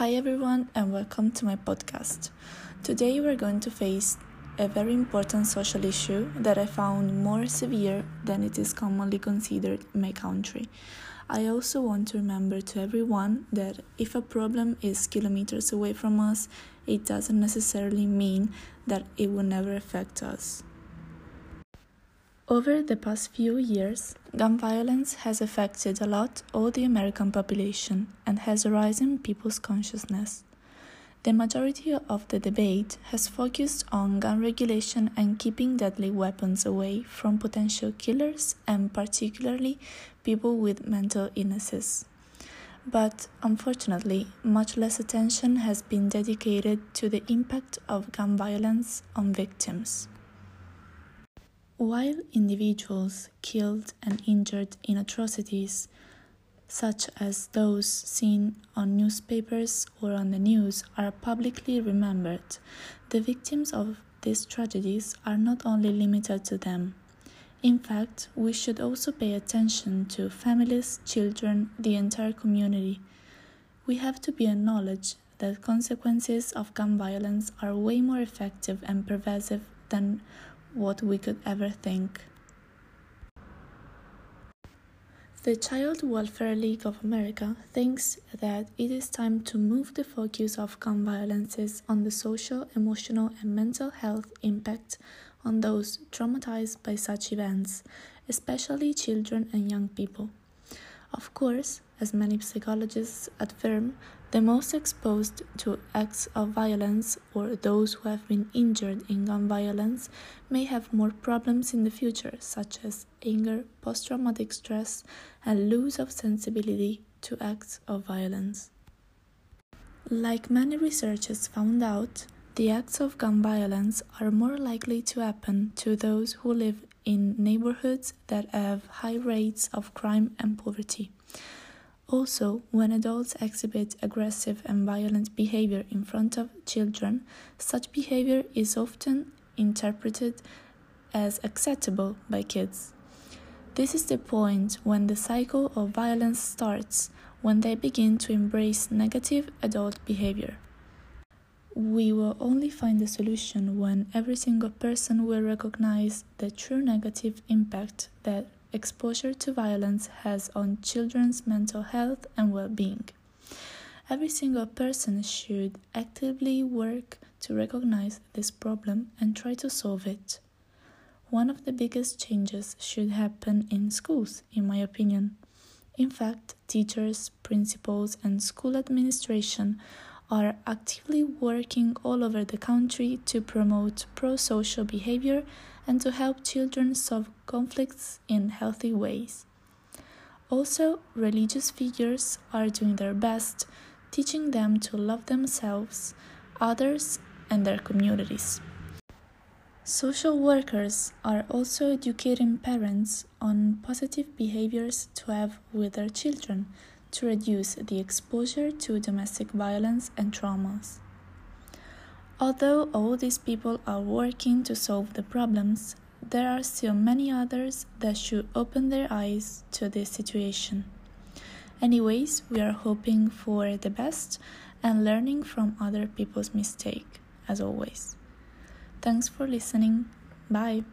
Hi, everyone, and welcome to my podcast. Today, we're going to face a very important social issue that I found more severe than it is commonly considered in my country. I also want to remember to everyone that if a problem is kilometers away from us, it doesn't necessarily mean that it will never affect us. Over the past few years, gun violence has affected a lot all the American population and has arisen people's consciousness. The majority of the debate has focused on gun regulation and keeping deadly weapons away from potential killers and particularly people with mental illnesses. But unfortunately, much less attention has been dedicated to the impact of gun violence on victims. While individuals killed and injured in atrocities, such as those seen on newspapers or on the news, are publicly remembered, the victims of these tragedies are not only limited to them. In fact, we should also pay attention to families, children, the entire community. We have to be acknowledged that consequences of gun violence are way more effective and pervasive than what we could ever think. The Child Welfare League of America thinks that it is time to move the focus of gun violences on the social, emotional, and mental health impact on those traumatized by such events, especially children and young people. Of course, as many psychologists affirm, the most exposed to acts of violence or those who have been injured in gun violence may have more problems in the future, such as anger, post traumatic stress, and loss of sensibility to acts of violence. Like many researchers found out, the acts of gun violence are more likely to happen to those who live in neighborhoods that have high rates of crime and poverty. Also, when adults exhibit aggressive and violent behavior in front of children, such behavior is often interpreted as acceptable by kids. This is the point when the cycle of violence starts, when they begin to embrace negative adult behavior. We will only find a solution when every single person will recognize the true negative impact that exposure to violence has on children's mental health and well being. Every single person should actively work to recognize this problem and try to solve it. One of the biggest changes should happen in schools, in my opinion. In fact, teachers, principals, and school administration are actively working all over the country to promote pro social behavior and to help children solve conflicts in healthy ways. Also, religious figures are doing their best, teaching them to love themselves, others, and their communities. Social workers are also educating parents on positive behaviors to have with their children to reduce the exposure to domestic violence and traumas. Although all these people are working to solve the problems, there are still many others that should open their eyes to this situation. Anyways, we are hoping for the best and learning from other people's mistake, as always. Thanks for listening. Bye.